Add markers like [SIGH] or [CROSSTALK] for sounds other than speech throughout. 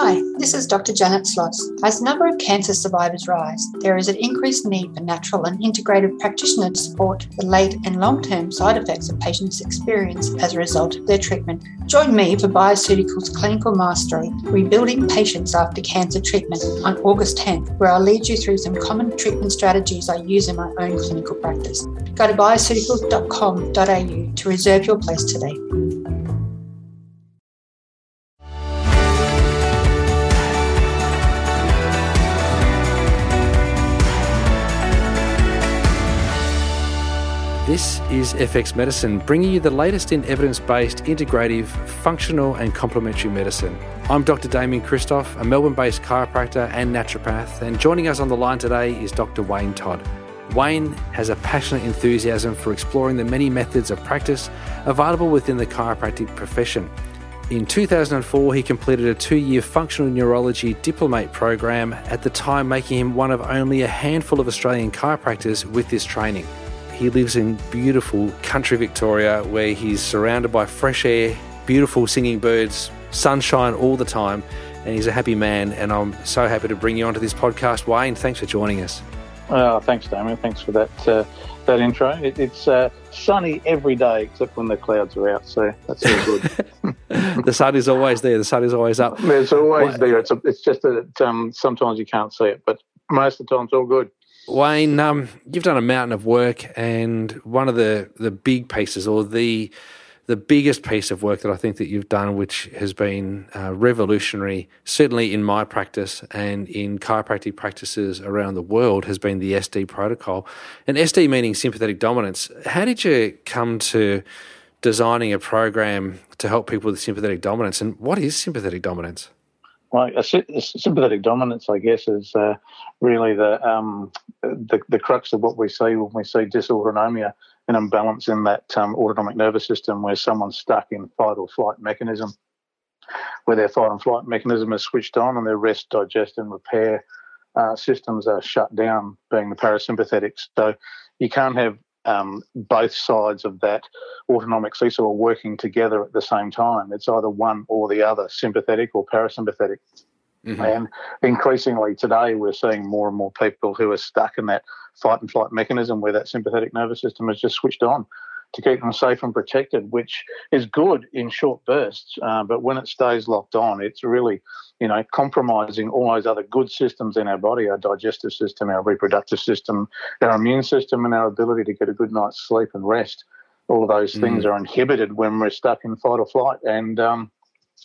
Hi, this is Dr. Janet Schloss. As the number of cancer survivors rise, there is an increased need for natural and integrative practitioners to support the late and long term side effects that patients experience as a result of their treatment. Join me for Bioceuticals Clinical Mastery Rebuilding Patients After Cancer Treatment on August 10th, where I'll lead you through some common treatment strategies I use in my own clinical practice. Go to bioceuticals.com.au to reserve your place today. This is FX Medicine, bringing you the latest in evidence based, integrative, functional, and complementary medicine. I'm Dr. Damian Kristof, a Melbourne based chiropractor and naturopath, and joining us on the line today is Dr. Wayne Todd. Wayne has a passionate enthusiasm for exploring the many methods of practice available within the chiropractic profession. In 2004, he completed a two year functional neurology diplomate program, at the time making him one of only a handful of Australian chiropractors with this training. He lives in beautiful country Victoria where he's surrounded by fresh air, beautiful singing birds, sunshine all the time, and he's a happy man. And I'm so happy to bring you onto this podcast. Wayne, thanks for joining us. Oh, thanks, Damian. Thanks for that uh, that intro. It, it's uh, sunny every day except when the clouds are out, so that's all good. [LAUGHS] [LAUGHS] the sun is always there. The sun is always up. It's always there. It's, a, it's just that um, sometimes you can't see it, but most of the time it's all good. Wayne, um, you've done a mountain of work, and one of the, the big pieces, or the the biggest piece of work that I think that you've done, which has been uh, revolutionary, certainly in my practice and in chiropractic practices around the world, has been the SD protocol. And SD meaning sympathetic dominance. How did you come to designing a program to help people with sympathetic dominance? And what is sympathetic dominance? Well, a, a sympathetic dominance, I guess, is uh, really the, um, the, the crux of what we see when we see dysautonomia, an imbalance in that um, autonomic nervous system, where someone's stuck in fight or flight mechanism, where their fight and flight mechanism is switched on and their rest, digest, and repair uh, systems are shut down, being the parasympathetics. So you can't have um, both sides of that autonomic seesaw are working together at the same time. It's either one or the other, sympathetic or parasympathetic. Mm-hmm. And increasingly today, we're seeing more and more people who are stuck in that fight and flight mechanism where that sympathetic nervous system is just switched on to keep them safe and protected, which is good in short bursts. Uh, but when it stays locked on, it's really, you know, compromising all those other good systems in our body, our digestive system, our reproductive system, our immune system, and our ability to get a good night's sleep and rest. All of those mm. things are inhibited when we're stuck in fight or flight. And um,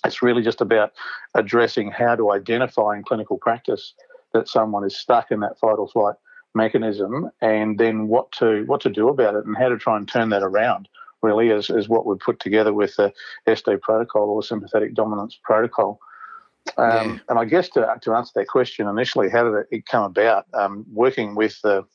it's really just about addressing how to identify in clinical practice that someone is stuck in that fight or flight mechanism and then what to what to do about it and how to try and turn that around really is, is what we put together with the SD protocol or sympathetic dominance protocol. Um, yeah. And I guess to, to answer that question initially, how did it come about? Um, working with the,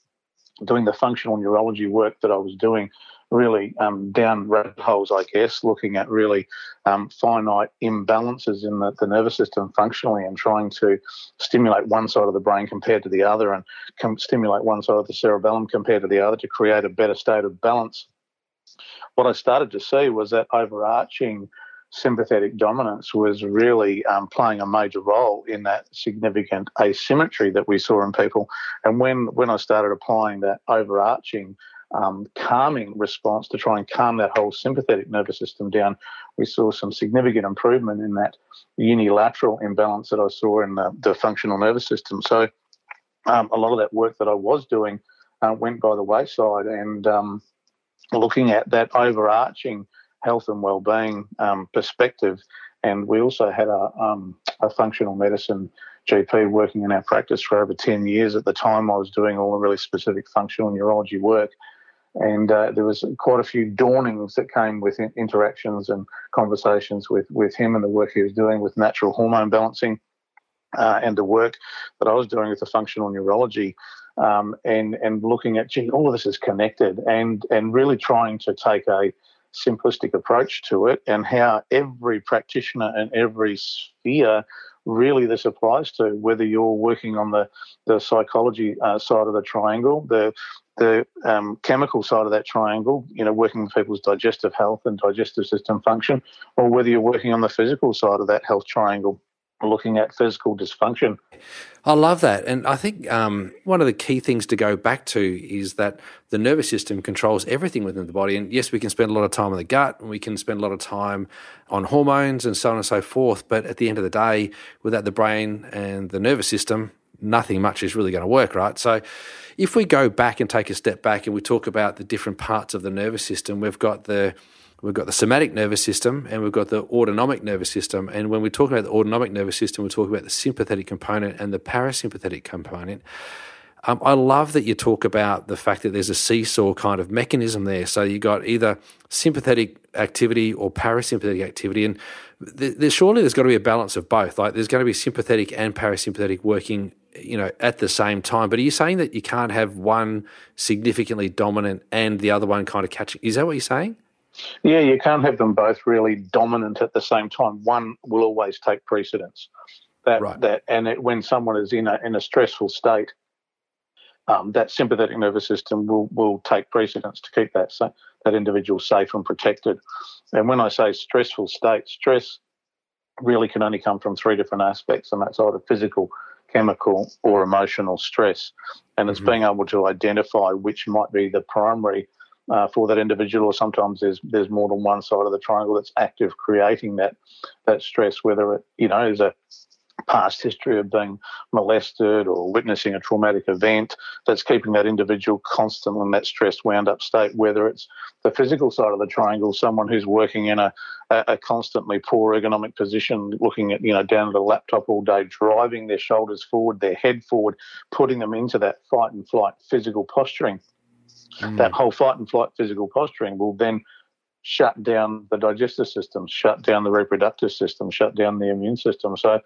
doing the functional neurology work that I was doing really um, down rabbit holes, I guess, looking at really um, finite imbalances in the, the, nervous system functionally and trying to stimulate one side of the brain compared to the other and com- stimulate one side of the cerebellum compared to the other to create a better state of balance. What I started to see was that overarching sympathetic dominance was really um, playing a major role in that significant asymmetry that we saw in people. And when, when I started applying that overarching um, calming response to try and calm that whole sympathetic nervous system down, we saw some significant improvement in that unilateral imbalance that I saw in the, the functional nervous system. So um, a lot of that work that I was doing uh, went by the wayside and um, looking at that overarching health and well-being um, perspective. And we also had a, um, a functional medicine GP working in our practice for over 10 years. At the time, I was doing all the really specific functional neurology work. And uh, there was quite a few dawnings that came with interactions and conversations with, with him and the work he was doing with natural hormone balancing uh, and the work that I was doing with the functional neurology um, and, and looking at, gee, all of this is connected and, and really trying to take a simplistic approach to it and how every practitioner and every sphere really this applies to whether you're working on the, the psychology uh, side of the triangle, the the um, chemical side of that triangle, you know, working with people's digestive health and digestive system function, or whether you're working on the physical side of that health triangle, looking at physical dysfunction. I love that. And I think um, one of the key things to go back to is that the nervous system controls everything within the body. And yes, we can spend a lot of time in the gut and we can spend a lot of time on hormones and so on and so forth. But at the end of the day, without the brain and the nervous system, nothing much is really going to work, right? So if we go back and take a step back and we talk about the different parts of the nervous system, we've got the We've got the somatic nervous system and we've got the autonomic nervous system. And when we talk about the autonomic nervous system, we're talking about the sympathetic component and the parasympathetic component. Um, I love that you talk about the fact that there's a seesaw kind of mechanism there. So you got either sympathetic activity or parasympathetic activity, and there's surely there's got to be a balance of both. Like there's going to be sympathetic and parasympathetic working, you know, at the same time. But are you saying that you can't have one significantly dominant and the other one kind of catching? Is that what you're saying? Yeah, you can't have them both really dominant at the same time. One will always take precedence. That right. that and it, when someone is in a in a stressful state, um, that sympathetic nervous system will will take precedence to keep that so that individual safe and protected. And when I say stressful state, stress really can only come from three different aspects, and that's either physical, chemical, or emotional stress. And it's mm-hmm. being able to identify which might be the primary uh, for that individual, or sometimes there's there's more than one side of the triangle that's active creating that that stress, whether it you know is a past history of being molested or witnessing a traumatic event that's keeping that individual constantly in that stressed, wound up state, whether it's the physical side of the triangle, someone who's working in a, a, constantly poor ergonomic position, looking at, you know, down at a laptop all day, driving their shoulders forward, their head forward, putting them into that fight and flight physical posturing. Mm. That whole fight and flight physical posturing will then shut down the digestive system, shut down the reproductive system, shut down the immune system. So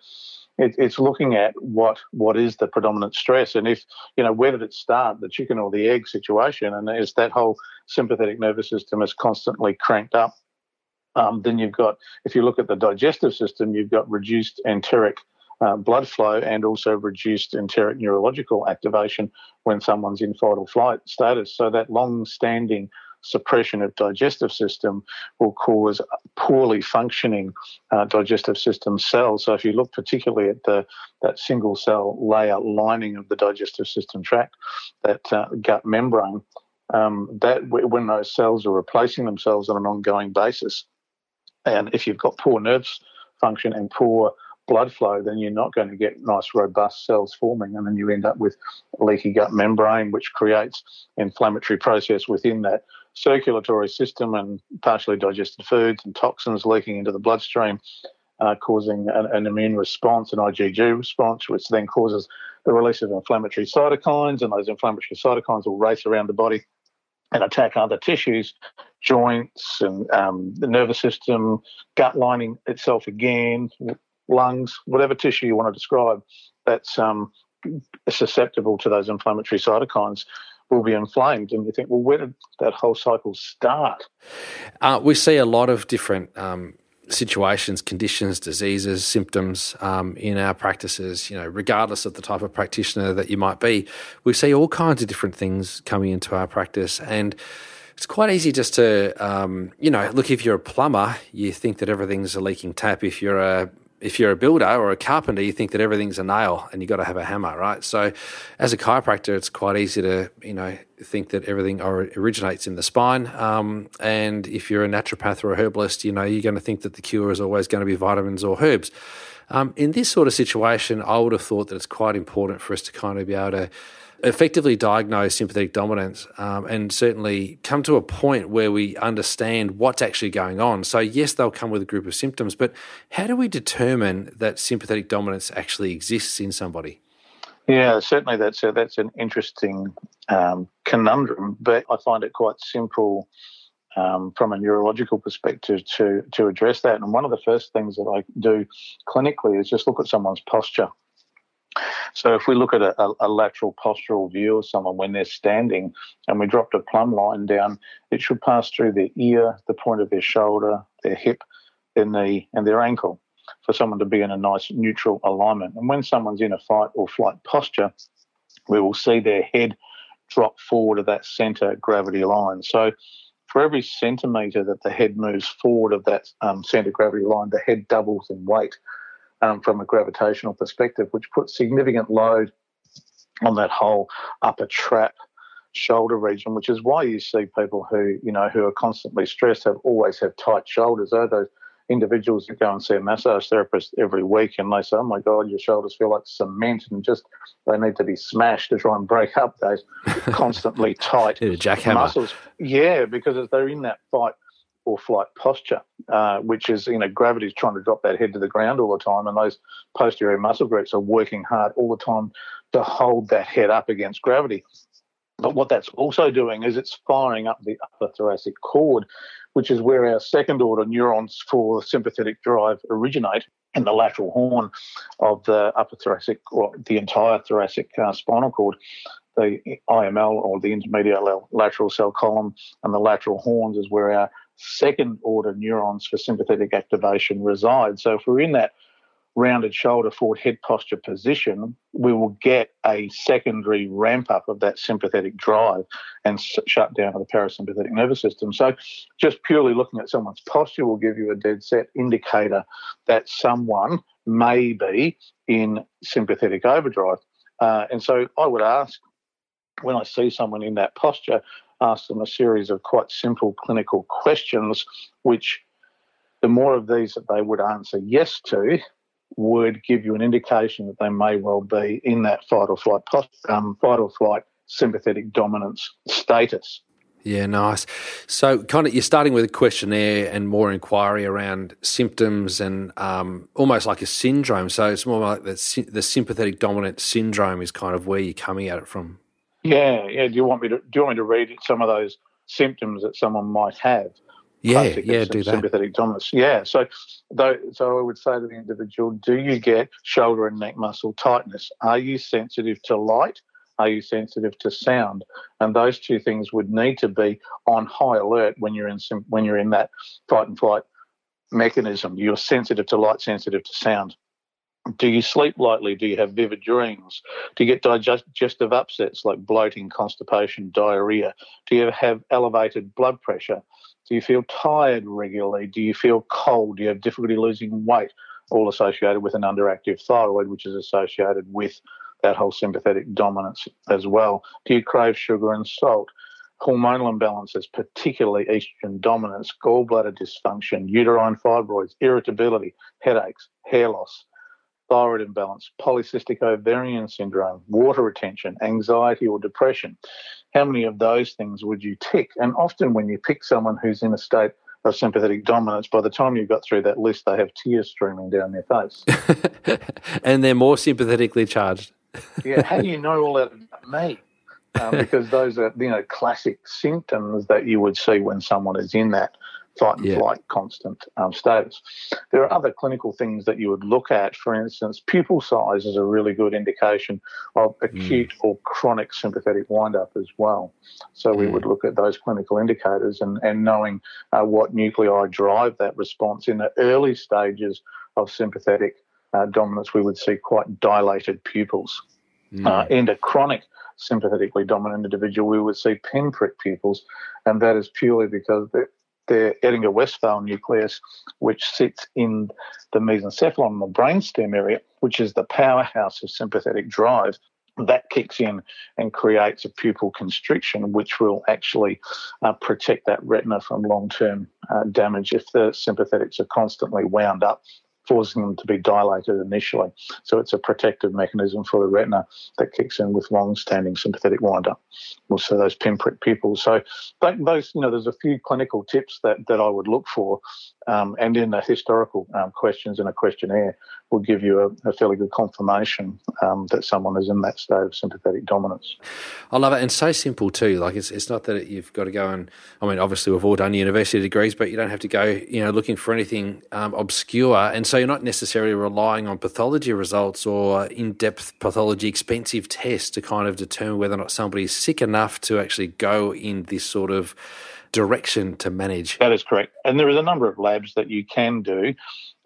it, it's looking at what what is the predominant stress, and if you know where did it start, the chicken or the egg situation, and is that whole sympathetic nervous system is constantly cranked up. Um, then you've got, if you look at the digestive system, you've got reduced enteric uh, blood flow and also reduced enteric neurological activation when someone's in fight or flight status. So that long-standing suppression of digestive system will cause poorly functioning uh, digestive system cells. So if you look particularly at the that single cell layer lining of the digestive system tract, that uh, gut membrane, um, that when those cells are replacing themselves on an ongoing basis, and if you've got poor nerves function and poor blood flow, then you're not going to get nice, robust cells forming. And then you end up with leaky gut membrane, which creates inflammatory process within that circulatory system and partially digested foods and toxins leaking into the bloodstream, uh, causing an, an, immune response, an IgG response, which then causes the release of inflammatory cytokines. And those inflammatory cytokines will race around the body and attack other tissues, joints and um, the nervous system, gut lining itself again, lungs, whatever tissue you want to describe that's um, susceptible to those inflammatory cytokines will be inflamed. And you think, well, where did that whole cycle start? Uh, we see a lot of different um, situations, conditions, diseases, symptoms um, in our practices, you know, regardless of the type of practitioner that you might be. We see all kinds of different things coming into our practice. And it's quite easy just to, um, you know, look, if you're a plumber, you think that everything's a leaking tap. If you're a if you're a builder or a carpenter, you think that everything's a nail and you've got to have a hammer, right? So, as a chiropractor, it's quite easy to you know think that everything originates in the spine. Um, and if you're a naturopath or a herbalist, you know you're going to think that the cure is always going to be vitamins or herbs. Um, in this sort of situation, I would have thought that it's quite important for us to kind of be able to effectively diagnose sympathetic dominance um, and certainly come to a point where we understand what's actually going on. So, yes, they'll come with a group of symptoms, but how do we determine that sympathetic dominance actually exists in somebody? Yeah, certainly that's a, that's an interesting um, conundrum, but I find it quite simple um, from a neurological perspective to to address that. And one of the first things that I do clinically is just look at someone's posture. So if we look at a, a, lateral postural view of someone when they're standing and we dropped a plumb line down, it should pass through their ear, the point of their shoulder, their hip, their knee, and their ankle for someone to be in a nice neutral alignment. And when someone's in a fight or flight posture, we will see their head drop forward of that center gravity line. So for every centimetre that the head moves forward of that um, centre gravity line, the head doubles in weight. Um, from a gravitational perspective, which puts significant load on that whole upper trap shoulder region, which is why you see people who, you know, who are constantly stressed have always have tight shoulders. They're those individuals that go and see a massage therapist every week and they say, Oh my God, your shoulders feel like cement and just they need to be smashed to try and break up those [LAUGHS] constantly tight muscles. Yeah, because they're in that fight or flight posture, uh, which is, you know, gravity is trying to drop that head to the ground all the time, and those posterior muscle groups are working hard all the time to hold that head up against gravity. But what that's also doing is it's firing up the upper thoracic cord, which is where our second order neurons for sympathetic drive originate in the lateral horn of the upper thoracic or the entire thoracic uh, spinal cord. The IML or the intermediate lateral cell column and the lateral horns is where our second order neurons for sympathetic activation reside. So if we're in that rounded shoulder forward head posture position, we will get a secondary ramp up of that sympathetic drive and shut down of the parasympathetic nervous system. So, just purely looking at someone's posture will give you a dead set indicator that someone may be in sympathetic overdrive. Uh, and so, I would ask when I see someone in that posture, ask them a series of quite simple clinical questions, which the more of these that they would answer yes to, would give you an indication that they may well be in that fight or flight, um, fight or flight sympathetic dominance status. Yeah, nice. So, kind of, you're starting with a questionnaire and more inquiry around symptoms and um, almost like a syndrome. So, it's more like the, the sympathetic dominant syndrome is kind of where you're coming at it from. Yeah, yeah. Do you want me to? Do you want me to read some of those symptoms that someone might have? Yeah, yeah, do that. Sympathetic dominance. Yeah. So, though, so I would say to the individual, do you get shoulder and neck muscle tightness? Are you sensitive to light? Are you sensitive to sound? And those two things would need to be on high alert when you're in when you're in that fight and flight mechanism. You're sensitive to light, sensitive to sound. Do you sleep lightly? Do you have vivid dreams? Do you get digestive upsets like bloating, constipation, diarrhea? Do you have elevated blood pressure? Do you feel tired regularly? Do you feel cold? Do you have difficulty losing weight? All associated with an underactive thyroid, which is associated with that whole sympathetic dominance as well. Do you crave sugar and salt? Hormonal imbalances, particularly estrogen dominance, gallbladder dysfunction, uterine fibroids, irritability, headaches, hair loss, thyroid imbalance, polycystic ovarian syndrome, water retention, anxiety or depression. How many of those things would you tick? And often when you pick someone who's in a state of sympathetic dominance, by the time you've got through that list, they have tears streaming down their face. [LAUGHS] and they're more sympathetically charged. [LAUGHS] yeah, how do you know all that about me? Um, because those are, you know, classic symptoms that you would see when someone is in that fight and yeah. flight constant um, status. There are other clinical things that you would look at. For instance, pupil size is a really good indication of acute mm. or chronic sympathetic windup as well. So mm. we would look at those clinical indicators and, and knowing uh, what nuclei drive that response. In the early stages of sympathetic uh, dominance, we would see quite dilated pupils. Mm. Uh, in a chronic sympathetically dominant individual, we would see pinprick pupils, and that is purely because the Edinger-Westphal nucleus, which sits in the mesencephalon, the brainstem area, which is the powerhouse of sympathetic drive, that kicks in and creates a pupil constriction, which will actually uh, protect that retina from long term uh, damage if the sympathetics are constantly wound up forcing them to be dilated initially. So it's a protective mechanism for the retina that kicks in with long-standing sympathetic windup. Also those pinprick pupils. So those, you know, there's a few clinical tips that, that I would look for, um, and in the historical um, questions in a questionnaire will give you a, a fairly good confirmation um, that someone is in that state of sympathetic dominance. I love it, and so simple too. Like it's it's not that you've got to go and I mean, obviously we've all done university degrees, but you don't have to go, you know, looking for anything um, obscure. And so you're not necessarily relying on pathology results or in-depth pathology, expensive tests to kind of determine whether or not somebody's sick enough to actually go in this sort of direction to manage. That is correct. And there is a number of labs that you can do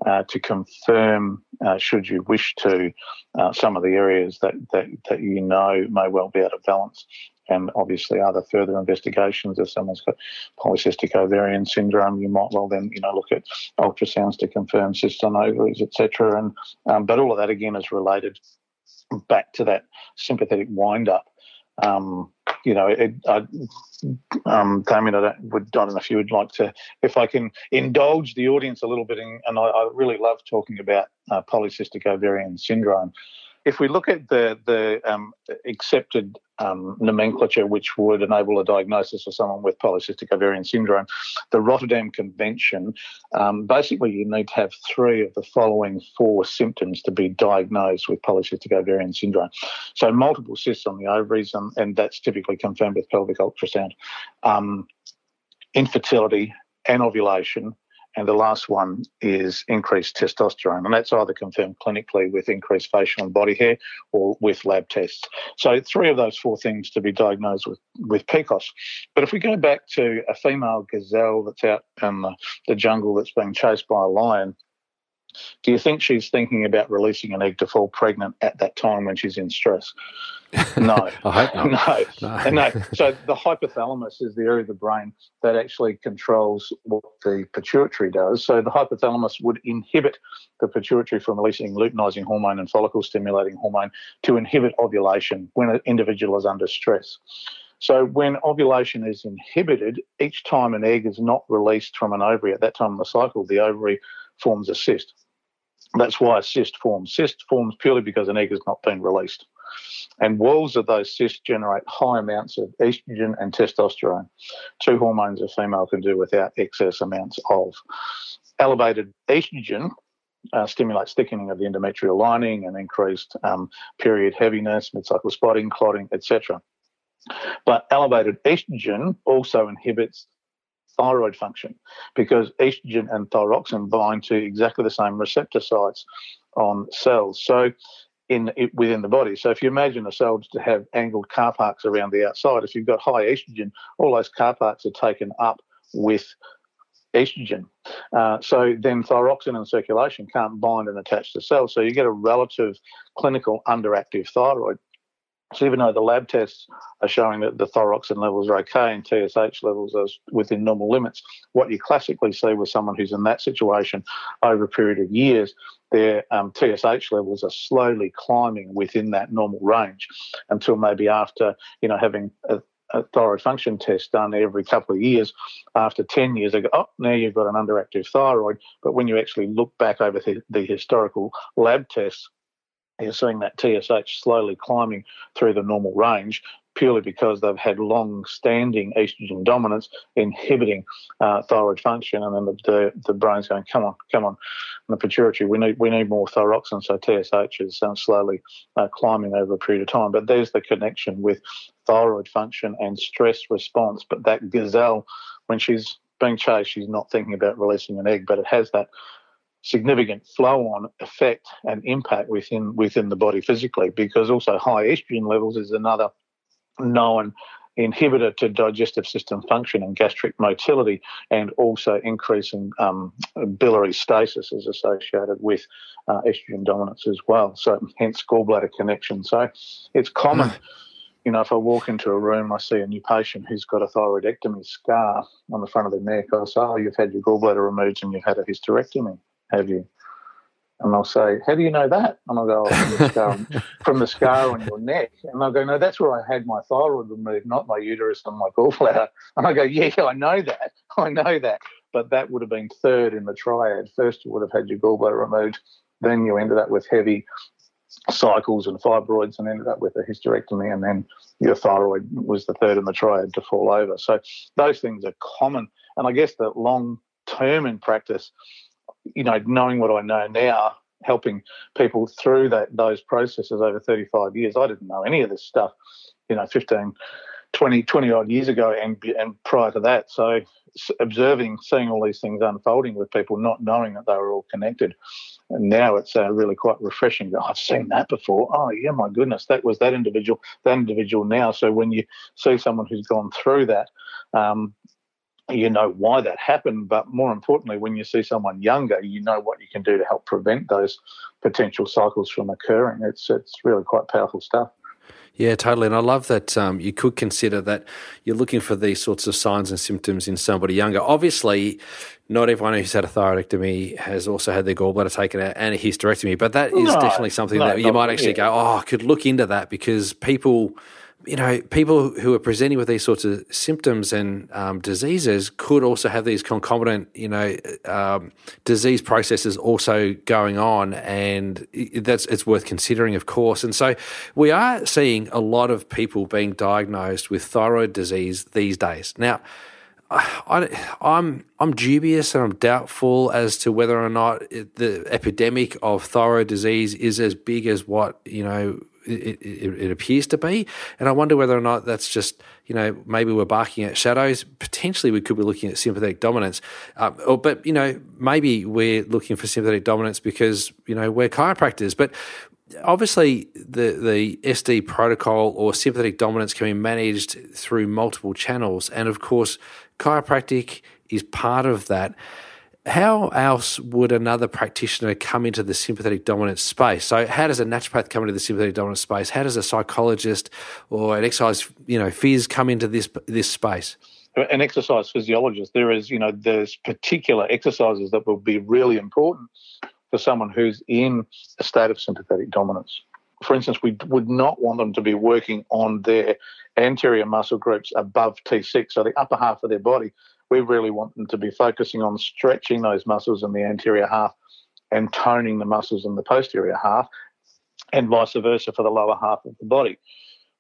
uh, to confirm, uh, should you wish to, uh, some of the areas that, that, that you know may well be out of balance. And obviously, other further investigations. If someone's got polycystic ovarian syndrome, you might well then, you know, look at ultrasounds to confirm cysts on ovaries, etc. And um, but all of that again is related back to that sympathetic wind up um, you know, it, I, um, Damian, I don't, would, I don't know if you would like to, if I can indulge the audience a little bit, in, and I, I really love talking about uh, polycystic ovarian syndrome if we look at the the um, accepted um, nomenclature which would enable a diagnosis of someone with polycystic ovarian syndrome, the Rotterdam Convention, um, basically you need to have three of the following four symptoms to be diagnosed with polycystic ovarian syndrome. So multiple cysts on the ovaries, and, and that's typically confirmed with pelvic ultrasound. Um, infertility, anovulation, and the last one is increased testosterone, and that's either confirmed clinically with increased facial and body hair or with lab tests. So, three of those four things to be diagnosed with, with PCOS. But if we go back to a female gazelle that's out in the, the jungle that's being chased by a lion, do you think she's thinking about releasing an egg to fall pregnant at that time when she's in stress? No. [LAUGHS] no. no. No. So the hypothalamus is the area of the brain that actually controls what the pituitary does. So the hypothalamus would inhibit the pituitary from releasing luteinizing hormone and follicle stimulating hormone to inhibit ovulation when an individual is under stress. So when ovulation is inhibited, each time an egg is not released from an ovary at that time of the cycle, the ovary forms a cyst. That's why a cyst forms. Cyst forms purely because an egg has not been released. And walls of those cysts generate high amounts of estrogen and testosterone, two hormones a female can do without excess amounts of. Elevated estrogen uh, stimulates thickening of the endometrial lining and increased um, period heaviness, mid-cycle spotting, clotting, etc. But elevated estrogen also inhibits thyroid function because estrogen and thyroxine bind to exactly the same receptor sites on cells. So in within the body. So if you imagine a cell to have angled car parks around the outside, if you've got high estrogen, all those car parks are taken up with estrogen. Uh, so then thyroxine and circulation can't bind and attach to cells. So you get a relative clinical underactive thyroid. So even though the lab tests are showing that the thyroxine levels are okay and TSH levels are within normal limits, what you classically see with someone who's in that situation over a period of years, their um, TSH levels are slowly climbing within that normal range until maybe after you know having a, a thyroid function test done every couple of years. After 10 years, they go, oh, now you've got an underactive thyroid. But when you actually look back over the, the historical lab tests, you're seeing that TSH slowly climbing through the normal range purely because they've had long-standing estrogen dominance inhibiting uh, thyroid function, and then the, the, the, brain's going, come on, come on, and the pituitary, we need we need more thyroxine, so TSH is um, slowly uh, climbing over a period of time. But there's the connection with thyroid function and stress response. But that gazelle, when she's being chased, she's not thinking about releasing an egg, but it has that significant flow on effect and impact within within the body physically because also high estrogen levels is another known inhibitor to digestive system function and gastric motility, and also increasing um, biliary stasis is associated with uh, estrogen dominance as well. So, hence gallbladder connection. So, it's common. you know, if I walk into a room, I see a new patient who's got a thyroidectomy scar on the front of their neck. I say, "Oh, you've had your gallbladder removed and you've had a hysterectomy, have you?" And they'll say, How do you know that? And I'll go, oh, from, the [LAUGHS] scar, from the scar on your neck. And they'll go, No, that's where I had my thyroid removed, not my uterus and my gallbladder. [LAUGHS] And I go, Yeah, I know that. [LAUGHS] I know that. But that would have been third in the triad. First, you would have had your gallbladder removed. Then you ended up with heavy cycles and fibroids and ended up with a hysterectomy. And then your thyroid was the third in the triad to fall over. So those things are common. And I guess that long term in practice, you know, knowing what I know now, helping people through that those processes over 35 years. I didn't know any of this stuff, you know, 15, 20, 20 odd years ago and, and prior to that. So observing, seeing all these things unfolding with people, not knowing that they were all connected. And now it's uh, really quite refreshing. That I've seen that before. Oh, yeah, my goodness, that was that individual, that individual now. So when you see someone who's gone through that, um, you know why that happened, but more importantly, when you see someone younger, you know what you can do to help prevent those potential cycles from occurring. It's it's really quite powerful stuff. Yeah, totally. And I love that um, you could consider that you're looking for these sorts of signs and symptoms in somebody younger. Obviously, not everyone who's had a thyroidectomy has also had their gallbladder taken out and a hysterectomy, but that is no, definitely something no, that you might actually yeah. go, oh, I could look into that because people you know, people who are presenting with these sorts of symptoms and um, diseases could also have these concomitant, you know, um, disease processes also going on, and that's it's worth considering, of course. And so, we are seeing a lot of people being diagnosed with thyroid disease these days. Now, [SIGHS] I, am I'm, I'm dubious and I'm doubtful as to whether or not it, the epidemic of thyroid disease is as big as what you know it, it, it, appears to be. And I wonder whether or not that's just, you know, maybe we're barking at shadows. Potentially we could be looking at sympathetic dominance. Uh, or, but, you know, maybe we're looking for sympathetic dominance because, you know, we're chiropractors. But obviously the, the SD protocol or sympathetic dominance can be managed through multiple channels. And of course, chiropractic is part of that how else would another practitioner come into the sympathetic dominant space? So, how does a naturopath come into the sympathetic dominant space? How does a psychologist or an exercise, you know, phys come into this this space? An exercise physiologist, there is, you know, there's particular exercises that will be really important for someone who's in a state of sympathetic dominance. For instance, we would not want them to be working on their anterior muscle groups above T6, so the upper half of their body we really want them to be focusing on stretching those muscles in the anterior half and toning the muscles in the posterior half, and vice versa for the lower half of the body.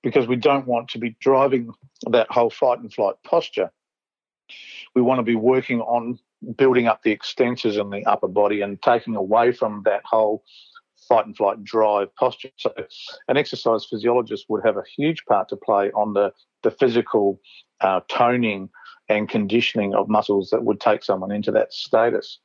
Because we don't want to be driving that whole fight and flight posture. We want to be working on building up the extensors in the upper body and taking away from that whole fight and flight drive posture. So, an exercise physiologist would have a huge part to play on the, the physical uh, toning and conditioning of muscles that would take someone into that status.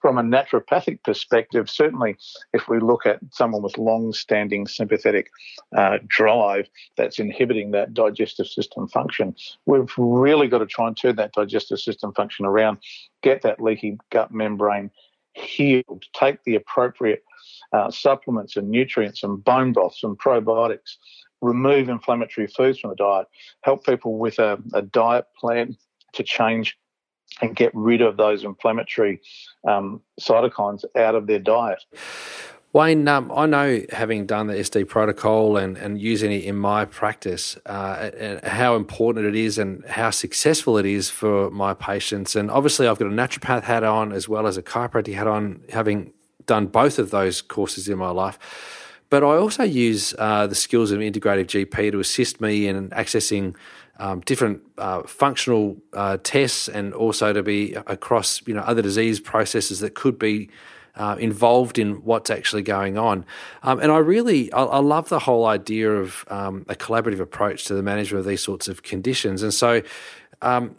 From a naturopathic perspective, certainly if we look at someone with long standing sympathetic uh, drive that's inhibiting that digestive system function, we've really got to try and turn that digestive system function around, get that leaky gut membrane healed, take the appropriate uh, supplements and nutrients and bone broths and probiotics, remove inflammatory foods from the diet, help people with a, a diet plan to change and get rid of those inflammatory um, cytokines out of their diet. Wayne, um, I know having done the SD protocol and, and using it in my practice, uh, how important it is and how successful it is for my patients. And obviously, I've got a naturopath hat on as well as a chiropractic hat on, having done both of those courses in my life. But I also use uh, the skills of integrative GP to assist me in accessing um, different uh, functional uh, tests and also to be across you know other disease processes that could be uh, involved in what's actually going on. Um, and I really I, I, love the whole idea of um, a collaborative approach to the management of these sorts of conditions. And so. Um,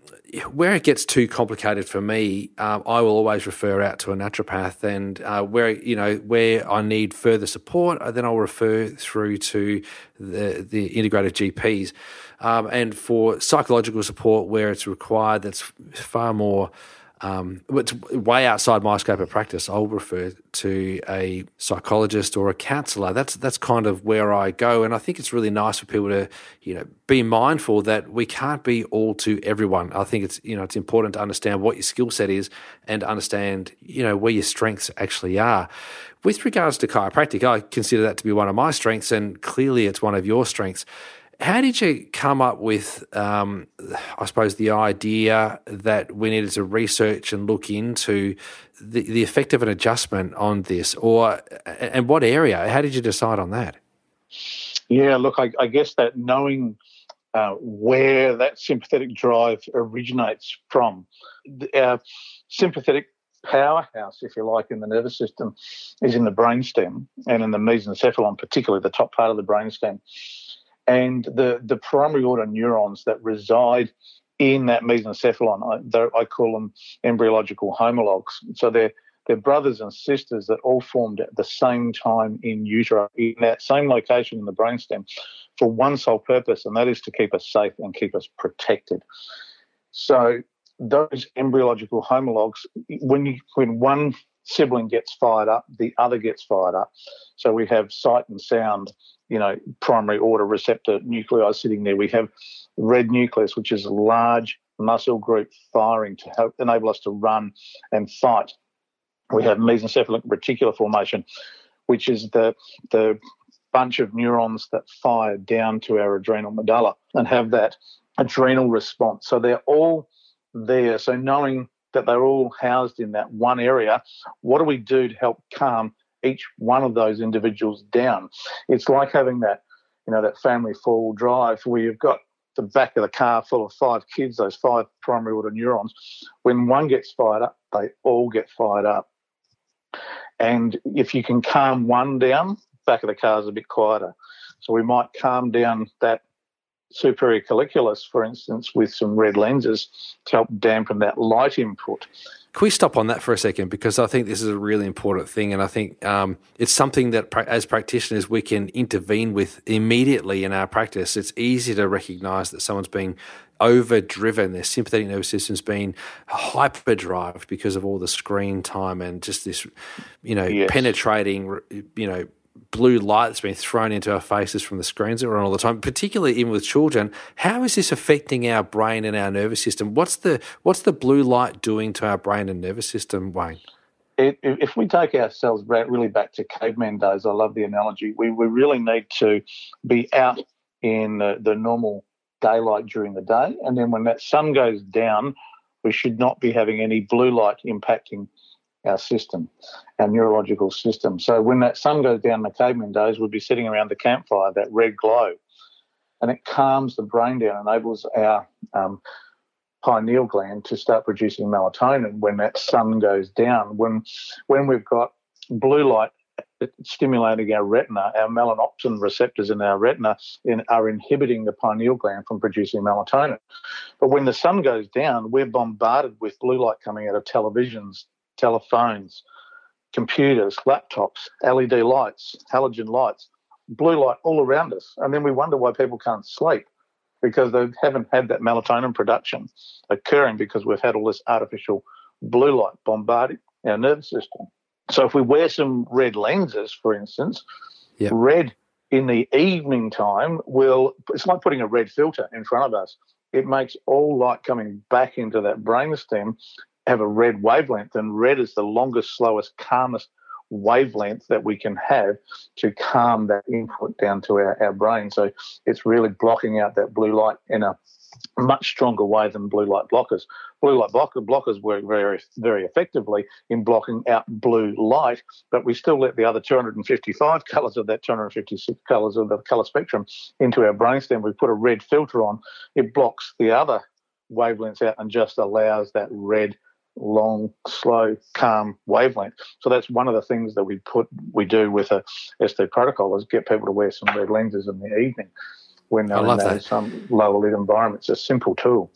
where it gets too complicated for me, um, I will always refer out to a naturopath, and uh, where you know where I need further support, uh, then I'll refer through to the the integrated GPs. Um, and for psychological support where it's required, that's far more. Um, it's way outside my scope of practice. I'll refer to a psychologist or a counsellor. That's that's kind of where I go, and I think it's really nice for people to, you know, be mindful that we can't be all to everyone. I think it's you know it's important to understand what your skill set is and understand you know where your strengths actually are. With regards to chiropractic, I consider that to be one of my strengths, and clearly it's one of your strengths. How did you come up with, um, I suppose, the idea that we needed to research and look into the, the effect of an adjustment on this, or and what area? How did you decide on that? Yeah, look, I, I guess that knowing uh, where that sympathetic drive originates from, our sympathetic powerhouse, if you like, in the nervous system is in the brainstem and in the mesencephalon, particularly the top part of the brainstem and the, the primary order neurons that reside in that mesencephalon, I, I call them embryological homologs. So they're, they're brothers and sisters that all formed at the same time in utero, in that same location in the brainstem, for one sole purpose, and that is to keep us safe and keep us protected. So those embryological homologs, when you when one sibling gets fired up, the other gets fired up. So we have sight and sound, you know, primary order receptor nuclei sitting there. We have red nucleus, which is a large muscle group firing to help enable us to run and fight. We have mesencephalic reticular formation, which is the the bunch of neurons that fire down to our adrenal medulla and have that adrenal response. So they're all there. So knowing that they're all housed in that one area, what do we do to help calm each one of those individuals down? It's like having that, you know, that family four-wheel drive where you've got the back of the car full of five kids, those five primary order neurons. When one gets fired up, they all get fired up. And if you can calm one down, back of the car is a bit quieter. So we might calm down that superior colliculus, for instance, with some red lenses to help dampen that light input. Can we stop on that for a second? Because I think this is a really important thing, and I think um, it's something that, as practitioners, we can intervene with immediately in our practice. It's easy to recognise that someone's being overdriven, their sympathetic nervous system's been hyperdrived because of all the screen time and just this, you know, yes. penetrating, you know, blue light that's being thrown into our faces from the screens that we're on all the time, particularly even with children. How is this affecting our brain and our nervous system? What's the what's the blue light doing to our brain and nervous system, Wayne? If we take ourselves really back to caveman days, I love the analogy. We we really need to be out in the, the normal daylight during the day, and then when that sun goes down, we should not be having any blue light impacting our system, our neurological system. So when that sun goes down in the caveman days, we'd be sitting around the campfire, that red glow, and it calms the brain down, enables our um, pineal gland to start producing melatonin when that sun goes down. When when we've got blue light stimulating our retina, our melanopsin receptors in our retina in, are inhibiting the pineal gland from producing melatonin. But when the sun goes down, we're bombarded with blue light coming out of televisions, telephones, computers, laptops, LED lights, halogen lights, blue light all around us. And then we wonder why people can't sleep because they haven't had that melatonin production occurring because we've had all this artificial blue light bombarding our nervous system. So if we wear some red lenses, for instance, yep. red in the evening time will it's like putting a red filter in front of us. It makes all light coming back into that brainstem have a red wavelength, and red is the longest, slowest, calmest wavelength that we can have to calm that input down to our, our brain. So it's really blocking out that blue light in a much stronger way than blue light blockers. Blue light blocker, blockers work very, very effectively in blocking out blue light, but we still let the other 255 [LAUGHS] colours of that 256 colours of the colour spectrum into our brainstem. We put a red filter on, it blocks the other wavelengths out and just allows that red long, slow, calm wavelength. So that's one of the things that we put we do with a SD protocol is get people to wear some red lenses in the evening when they're in those, some lower lit environments. It's a simple tool.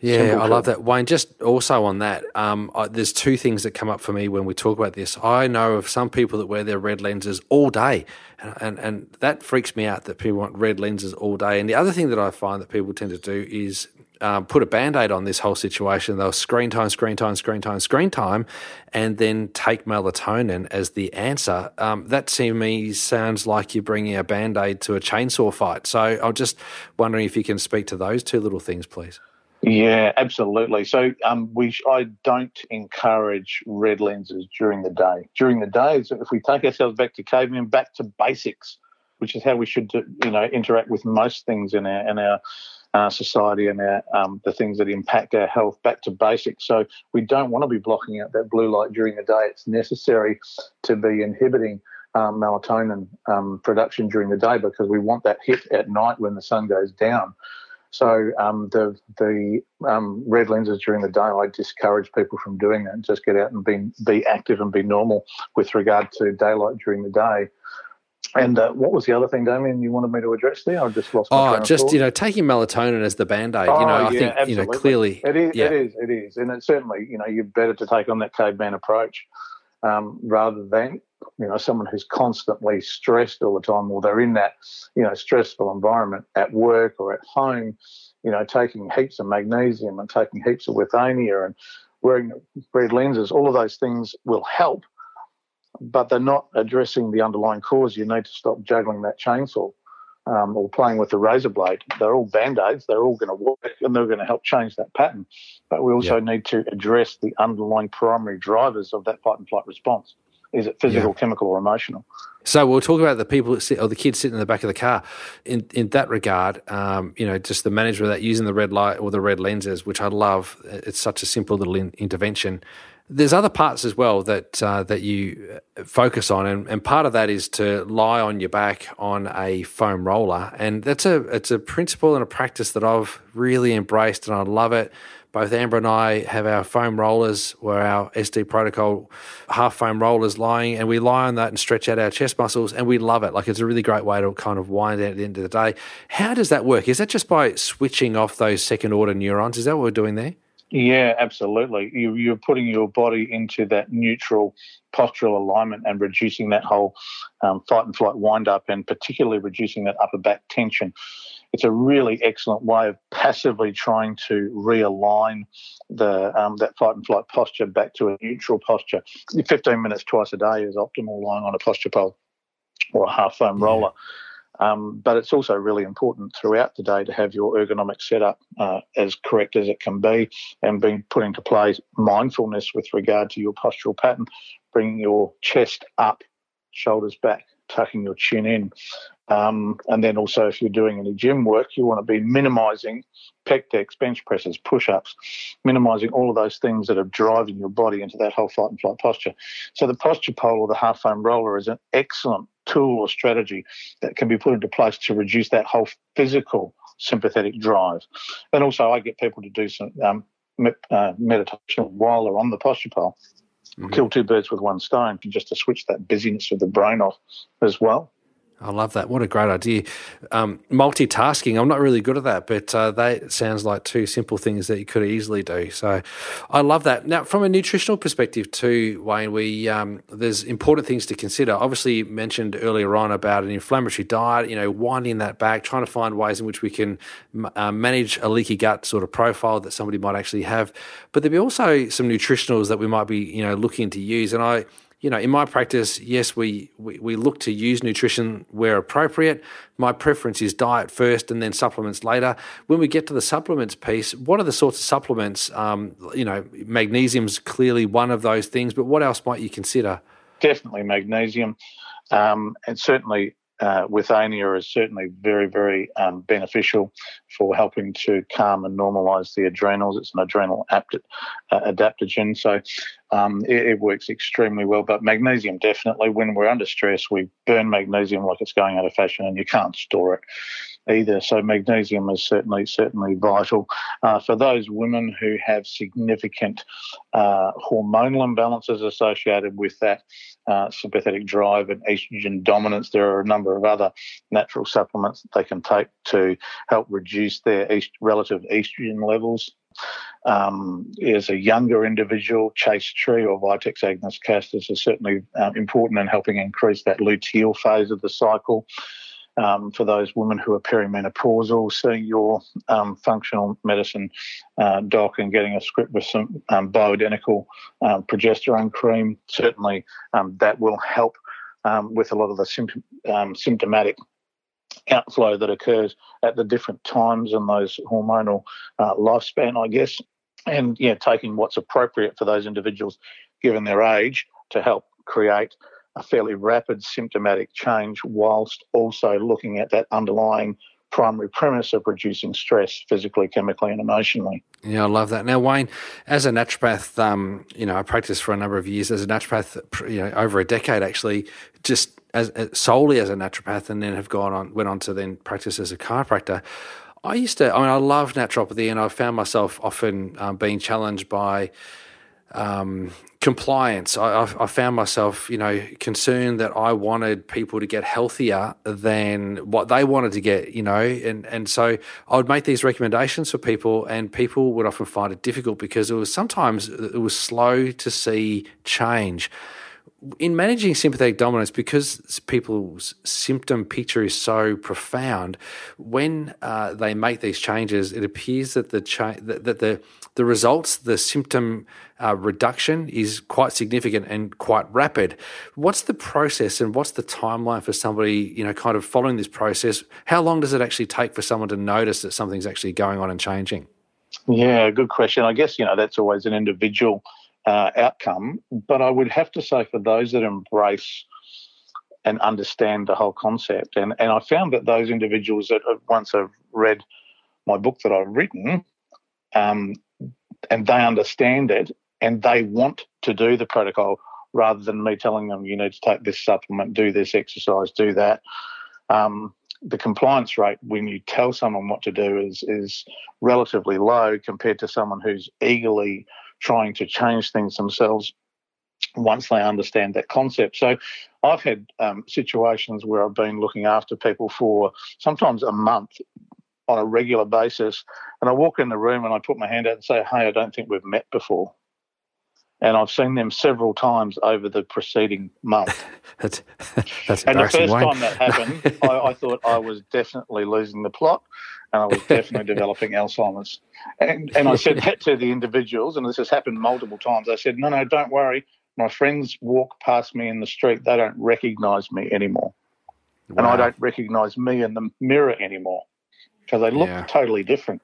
Yeah, I love that. Wayne, just also on that, um, I, there's two things that come up for me when we talk about this. I know of some people that wear their red lenses all day, and, and, and that freaks me out that people want red lenses all day. And the other thing that I find that people tend to do is um, put a band aid on this whole situation. They'll screen time, screen time, screen time, screen time, and then take melatonin as the answer. Um, that to me sounds like you're bringing a band aid to a chainsaw fight. So I'm just wondering if you can speak to those two little things, please. Yeah, absolutely. So um, we, I don't encourage red lenses during the day. During the day, if we take ourselves back to cavemen, back to basics, which is how we should, you know, interact with most things in our in our uh, society and our, um, the things that impact our health back to basics. So we don't want to be blocking out that blue light during the day. It's necessary to be inhibiting um, melatonin um, production during the day because we want that hit at night when the sun goes down. So um, the the um, red lenses during the day, I discourage people from doing that. Just get out and be be active and be normal with regard to daylight during the day. And uh, what was the other thing, Damian, you wanted me to address there? I just lost my Oh, just, you know, taking melatonin as the band aid. Oh, you know, I yeah, think, absolutely. you know, clearly. It is, yeah. it is, it is. And it's certainly, you know, you're better to take on that caveman approach um, rather than, you know, someone who's constantly stressed all the time or they're in that, you know, stressful environment at work or at home. you know, taking heaps of magnesium and taking heaps of withania and wearing red lenses, all of those things will help, but they're not addressing the underlying cause. You need to stop juggling that chainsaw um, or playing with the razor blade. They're all band aids, they're all going to work and they're going to help change that pattern. But we also yep. need to address the underlying primary drivers of that fight and flight response. Is it physical, yeah. chemical, or emotional? So we'll talk about the people sit, or the kids sitting in the back of the car. In in that regard, um, you know, just the management of that using the red light or the red lenses, which I love. It's such a simple little in, intervention. There's other parts as well that uh, that you focus on, and, and part of that is to lie on your back on a foam roller, and that's a it's a principle and a practice that I've really embraced, and I love it both Amber and I have our foam rollers, where our SD protocol half foam rollers lying, and we lie on that and stretch out our chest muscles, and we love it. Like it's a really great way to kind of wind down at the end of the day. How does that work? Is that just by switching off those second order neurons? Is that what we're doing there? Yeah, absolutely. You, are putting your body into that neutral postural alignment and reducing that whole um, fight and flight wind up, and particularly reducing that upper back tension it's a really excellent way of passively trying to realign the um, that fight and flight posture back to a neutral posture. 15 minutes twice a day is optimal lying on a posture pole or a half foam yeah. roller. Um, but it's also really important throughout the day to have your ergonomic setup uh, as correct as it can be and being put into place mindfulness with regard to your postural pattern, bringing your chest up, shoulders back, tucking your chin in, um, and then also, if you're doing any gym work, you want to be minimizing pec decks, bench presses, push ups, minimizing all of those things that are driving your body into that whole fight and flight posture. So, the posture pole or the half foam roller is an excellent tool or strategy that can be put into place to reduce that whole physical sympathetic drive. And also, I get people to do some um, uh, meditation while they're on the posture pole. Mm-hmm. Kill two birds with one stone, just to switch that busyness of the brain off as well. I love that. What a great idea. Um, multitasking, I'm not really good at that, but uh, that sounds like two simple things that you could easily do. So I love that. Now, from a nutritional perspective, too, Wayne, we um, there's important things to consider. Obviously, you mentioned earlier on about an inflammatory diet, you know, winding that back, trying to find ways in which we can uh, manage a leaky gut sort of profile that somebody might actually have. But there'd be also some nutritionals that we might be, you know, looking to use. And I, you know, in my practice, yes, we, we, we look to use nutrition where appropriate. My preference is diet first and then supplements later. When we get to the supplements piece, what are the sorts of supplements? Um, you know, magnesium's clearly one of those things, but what else might you consider? Definitely magnesium. Um, and certainly uh, withania is certainly very, very um, beneficial for helping to calm and normalize the adrenals. It's an adrenal apt- uh, adaptogen, so um, it, it, works extremely well. But magnesium, definitely, when we're under stress, we burn magnesium like it's going out of fashion, and you can't store it either. So magnesium is certainly certainly vital uh, for those women who have significant uh, hormonal imbalances associated with that uh, sympathetic drive and estrogen dominance. There are a number of other natural supplements that they can take to help reduce their est- relative estrogen levels. Um, as a younger individual, chaste tree or Vitex agnus castus is certainly uh, important in helping increase that luteal phase of the cycle um, for those women who are perimenopausal, seeing your um, functional medicine uh, doc and getting a script with some um, bioidentical um, progesterone cream, certainly um, that will help with a lot of the symptom, symptomatic outflow that occurs at the different times in those hormonal uh, lifespan, I guess. And yeah, taking what's appropriate for those individuals given their age to help create a fairly rapid symptomatic change whilst also looking at that underlying primary premise of reducing stress physically, chemically, and emotionally. Yeah, I love that. Now, Wayne, as a naturopath, um, you know, I practiced for a number of years as a naturopath, you know, over a decade actually, just as, as solely as a naturopath, and then have gone on, went on to then practice as a chiropractor. I used to, I mean, I love naturopathy, and I found myself often um, being challenged by um, compliance. I, I, found myself, you know, concerned that I wanted people to get healthier than what they wanted to get, you know, and and so I would make these recommendations for people, and people would often find it difficult because it was sometimes it was slow to see change. In managing sympathetic dominance, because people's symptom picture is so profound, when uh, they make these changes, it appears that the cha- that, that the the results, the symptom uh, reduction is quite significant and quite rapid. What's the process and what's the timeline for somebody, you know, kind of following this process? How long does it actually take for someone to notice that something's actually going on and changing? Yeah, good question. I guess, you know, that's always an individual uh, outcome. But I would have to say for those that embrace and understand the whole concept, and, and I found that those individuals that once have read my book that I've written, um, and they understand it and they want to do the protocol rather than me telling them you need to take this supplement, do this exercise, do that. Um, the compliance rate when you tell someone what to do is is relatively low compared to someone who's eagerly trying to change things themselves once they understand that concept. So I've had um, situations where I've been looking after people for sometimes a month on a regular basis, and I walk in the room and I put my hand out and say, "Hey, I don't think we've met before." And I've seen them several times over the preceding month. [LAUGHS] that's, that's and the first time that happened, I, I thought I was definitely losing the plot and I was [LAUGHS] definitely developing Alzheimer's. And, and I said that to the individuals, and this has happened multiple times. I said, no, no, don't worry. My friends walk past me in the street. They don't recognize me anymore. Wow. And I don't recognize me in the mirror anymore because they look yeah. totally different.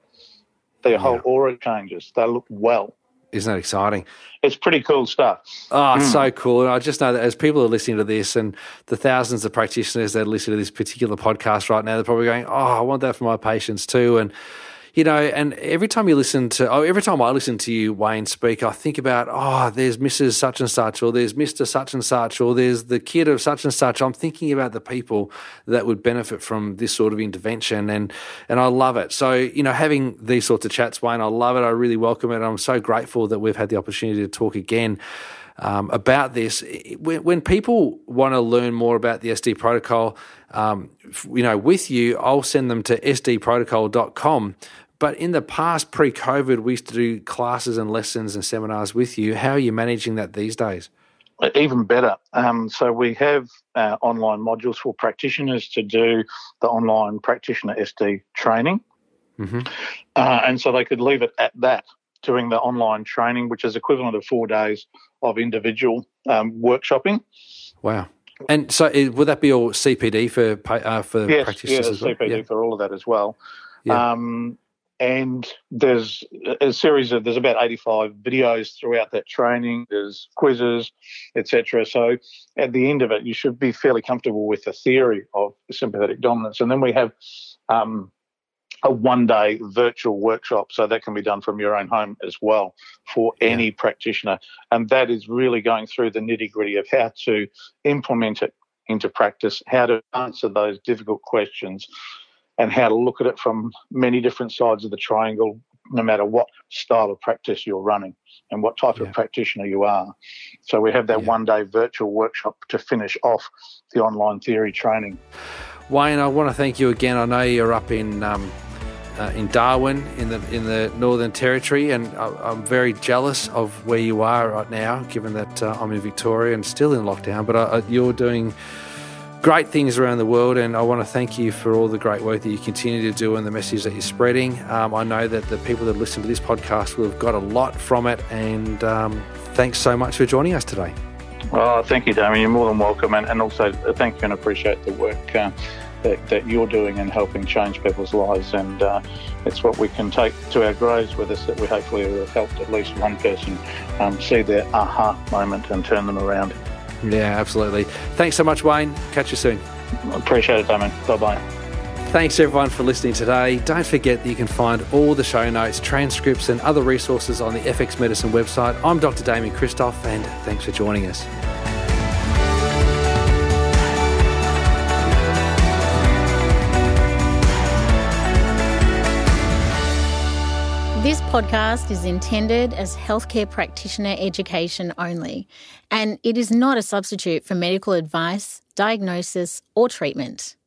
Their yeah. whole aura changes. They look well. Isn't that exciting? It's pretty cool stuff. Oh, mm. so cool. And I just know that as people are listening to this and the thousands of practitioners that listen to this particular podcast right now, they're probably going, Oh, I want that for my patients too. And you know, and every time you listen to, oh, every time I listen to you, Wayne, speak, I think about, oh, there's Mrs. Such and Such, or there's Mr. Such and Such, or there's the kid of such and such. I'm thinking about the people that would benefit from this sort of intervention, and and I love it. So, you know, having these sorts of chats, Wayne, I love it. I really welcome it. I'm so grateful that we've had the opportunity to talk again. Um, about this. When, when, people want to learn more about the SD protocol, um, you know, with you, I'll send them to sdprotocol.com. But in the past, pre COVID, we used to do classes and lessons and seminars with you. How are you managing that these days? Even better. Um, so we have uh, online modules for practitioners to do the online practitioner SD training. Mm-hmm. Uh, and so they could leave it at that, doing the online training, which is equivalent of four days of individual um, workshopping. Wow. And so, would that be all CPD for uh, for yes, practitioners? Yes, CPD yeah. for all of that as well. Yeah. Um, and there's a series of there's about 85 videos throughout that training there's quizzes etc so at the end of it you should be fairly comfortable with the theory of sympathetic dominance and then we have um, a one day virtual workshop so that can be done from your own home as well for any yeah. practitioner and that is really going through the nitty gritty of how to implement it into practice how to answer those difficult questions and how to look at it from many different sides of the triangle, no matter what style of practice you're running and what type yeah. of practitioner you are. So we have that yeah. one day virtual workshop to finish off the online theory training. Wayne, I want to thank you again. I know you're up in. Um, uh, in Darwin, in the in the Northern Territory, and I, am very jealous of where you are right now, given that uh, I'm in Victoria and still in lockdown. But uh, you're doing great things around the world, and I want to thank you for all the great work that you continue to do and the message that you're spreading. Um, I know that the people that listen to this podcast will have got a lot from it, and um, thanks so much for joining us today. Well, thank you, Damian. You're more than welcome, and, and also uh, thank you and appreciate the work uh, that, that, you're doing and helping change people's lives. And uh, it's what we can take to our graves with us that we hopefully have helped at least one person um, see their aha moment and turn them around. Yeah, absolutely. Thanks so much, Wayne. Catch you soon. Appreciate it, Damian. Bye bye. Thanks everyone for listening today. Don't forget that you can find all the show notes, transcripts, and other resources on the FX Medicine website. I'm Dr. Damian Kristof, and thanks for joining us. Podcast is intended as healthcare practitioner education only, and it is not a substitute for medical advice, diagnosis, or treatment.